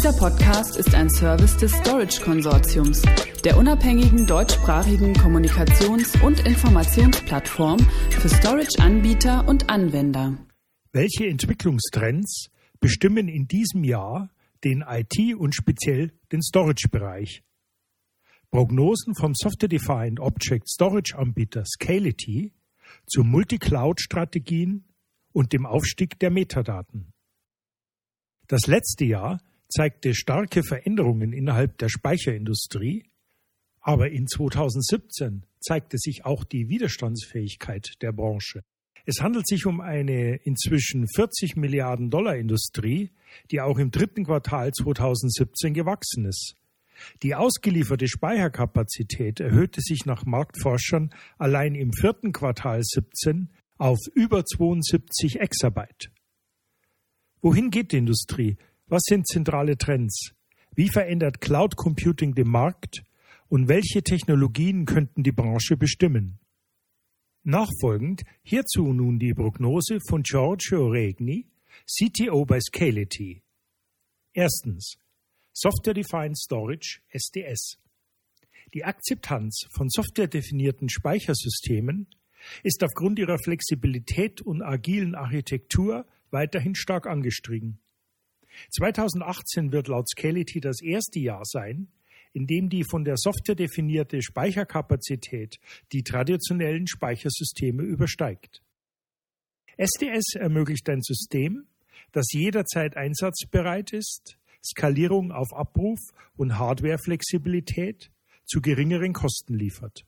Dieser Podcast ist ein Service des Storage Konsortiums, der unabhängigen deutschsprachigen Kommunikations- und Informationsplattform für Storage-Anbieter und Anwender. Welche Entwicklungstrends bestimmen in diesem Jahr den IT- und speziell den Storage-Bereich? Prognosen vom Software-Defined Object Storage-Anbieter Scality zu Multicloud-Strategien und dem Aufstieg der Metadaten. Das letzte Jahr zeigte starke Veränderungen innerhalb der Speicherindustrie, aber in 2017 zeigte sich auch die Widerstandsfähigkeit der Branche. Es handelt sich um eine inzwischen 40 Milliarden Dollar Industrie, die auch im dritten Quartal 2017 gewachsen ist. Die ausgelieferte Speicherkapazität erhöhte sich nach Marktforschern allein im vierten Quartal 17 auf über 72 Exabyte. Wohin geht die Industrie? Was sind zentrale Trends? Wie verändert Cloud Computing den Markt? Und welche Technologien könnten die Branche bestimmen? Nachfolgend hierzu nun die Prognose von Giorgio Regni, CTO bei Scality. Erstens. Software Defined Storage SDS. Die Akzeptanz von softwaredefinierten Speichersystemen ist aufgrund ihrer Flexibilität und agilen Architektur weiterhin stark angestiegen. 2018 wird laut Scality das erste Jahr sein, in dem die von der Software definierte Speicherkapazität die traditionellen Speichersysteme übersteigt. SDS ermöglicht ein System, das jederzeit einsatzbereit ist, Skalierung auf Abruf und Hardwareflexibilität zu geringeren Kosten liefert.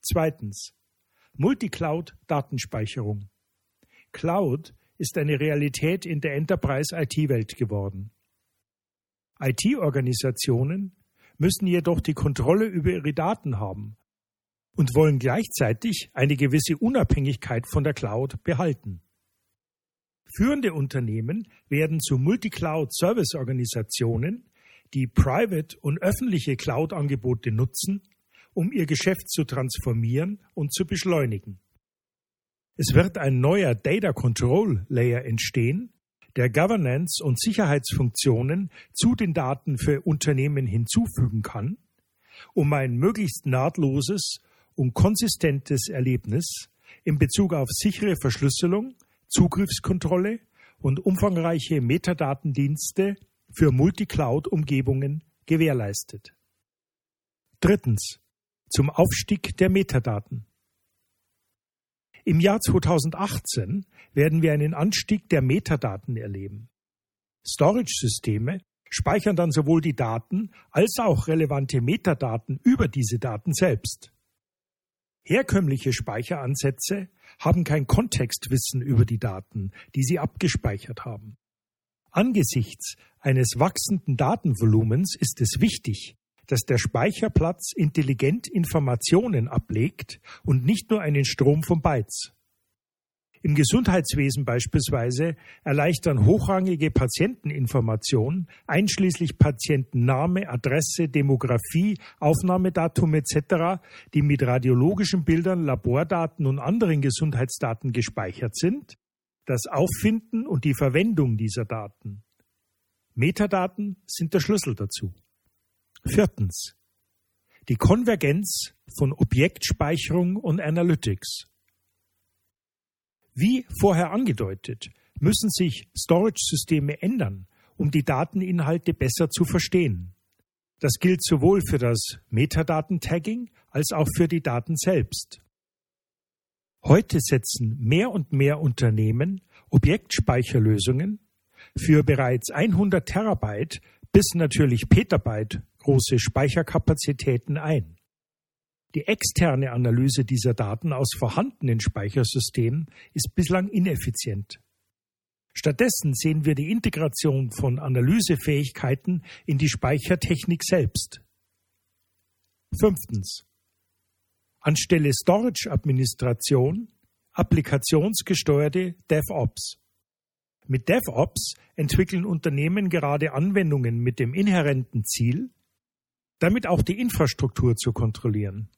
Zweitens. Multicloud-Datenspeicherung. Cloud ist eine Realität in der Enterprise-IT-Welt geworden. IT-Organisationen müssen jedoch die Kontrolle über ihre Daten haben und wollen gleichzeitig eine gewisse Unabhängigkeit von der Cloud behalten. Führende Unternehmen werden zu Multicloud-Service-Organisationen, die private und öffentliche Cloud-Angebote nutzen, um ihr Geschäft zu transformieren und zu beschleunigen. Es wird ein neuer Data Control Layer entstehen, der Governance und Sicherheitsfunktionen zu den Daten für Unternehmen hinzufügen kann, um ein möglichst nahtloses und konsistentes Erlebnis in Bezug auf sichere Verschlüsselung, Zugriffskontrolle und umfangreiche Metadatendienste für Multicloud-Umgebungen gewährleistet. Drittens. Zum Aufstieg der Metadaten. Im Jahr 2018 werden wir einen Anstieg der Metadaten erleben. Storage-Systeme speichern dann sowohl die Daten als auch relevante Metadaten über diese Daten selbst. Herkömmliche Speicheransätze haben kein Kontextwissen über die Daten, die sie abgespeichert haben. Angesichts eines wachsenden Datenvolumens ist es wichtig, dass der Speicherplatz intelligent Informationen ablegt und nicht nur einen Strom von Bytes. Im Gesundheitswesen beispielsweise erleichtern hochrangige Patienteninformationen, einschließlich Patientenname, Adresse, Demografie, Aufnahmedatum etc., die mit radiologischen Bildern, Labordaten und anderen Gesundheitsdaten gespeichert sind, das Auffinden und die Verwendung dieser Daten. Metadaten sind der Schlüssel dazu. Viertens. Die Konvergenz von Objektspeicherung und Analytics. Wie vorher angedeutet, müssen sich Storage-Systeme ändern, um die Dateninhalte besser zu verstehen. Das gilt sowohl für das Metadaten-Tagging als auch für die Daten selbst. Heute setzen mehr und mehr Unternehmen Objektspeicherlösungen für bereits 100 Terabyte bis natürlich Petabyte große Speicherkapazitäten ein. Die externe Analyse dieser Daten aus vorhandenen Speichersystemen ist bislang ineffizient. Stattdessen sehen wir die Integration von Analysefähigkeiten in die Speichertechnik selbst. Fünftens. Anstelle Storage-Administration applikationsgesteuerte DevOps. Mit DevOps entwickeln Unternehmen gerade Anwendungen mit dem inhärenten Ziel, damit auch die Infrastruktur zu kontrollieren.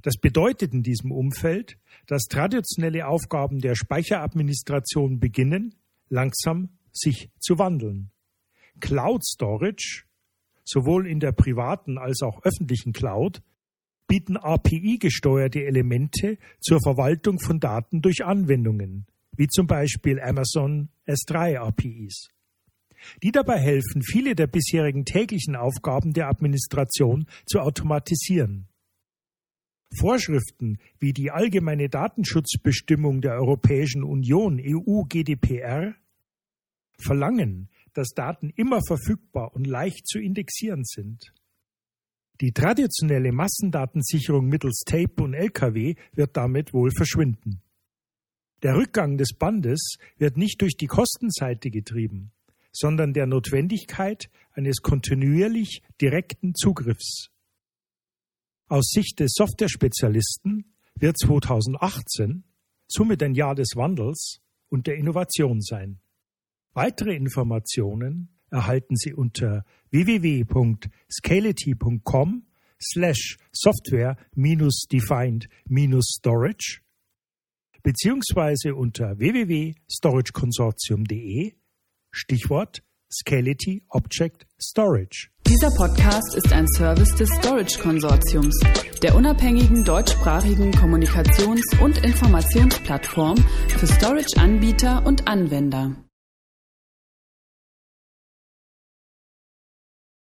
Das bedeutet in diesem Umfeld, dass traditionelle Aufgaben der Speicheradministration beginnen, langsam sich zu wandeln. Cloud Storage, sowohl in der privaten als auch öffentlichen Cloud, bieten API-gesteuerte Elemente zur Verwaltung von Daten durch Anwendungen, wie zum Beispiel Amazon S3 APIs, die dabei helfen, viele der bisherigen täglichen Aufgaben der Administration zu automatisieren. Vorschriften wie die allgemeine Datenschutzbestimmung der Europäischen Union EU GDPR verlangen, dass Daten immer verfügbar und leicht zu indexieren sind. Die traditionelle Massendatensicherung mittels Tape und LKW wird damit wohl verschwinden. Der Rückgang des Bandes wird nicht durch die Kostenseite getrieben, sondern der Notwendigkeit eines kontinuierlich direkten Zugriffs. Aus Sicht des Software-Spezialisten wird 2018 somit ein Jahr des Wandels und der Innovation sein. Weitere Informationen erhalten Sie unter www.scality.com slash software-defined-storage beziehungsweise unter www.storageconsortium.de Stichwort Scality Object Storage. Dieser Podcast ist ein Service des Storage Konsortiums, der unabhängigen deutschsprachigen Kommunikations- und Informationsplattform für Storage-Anbieter und Anwender.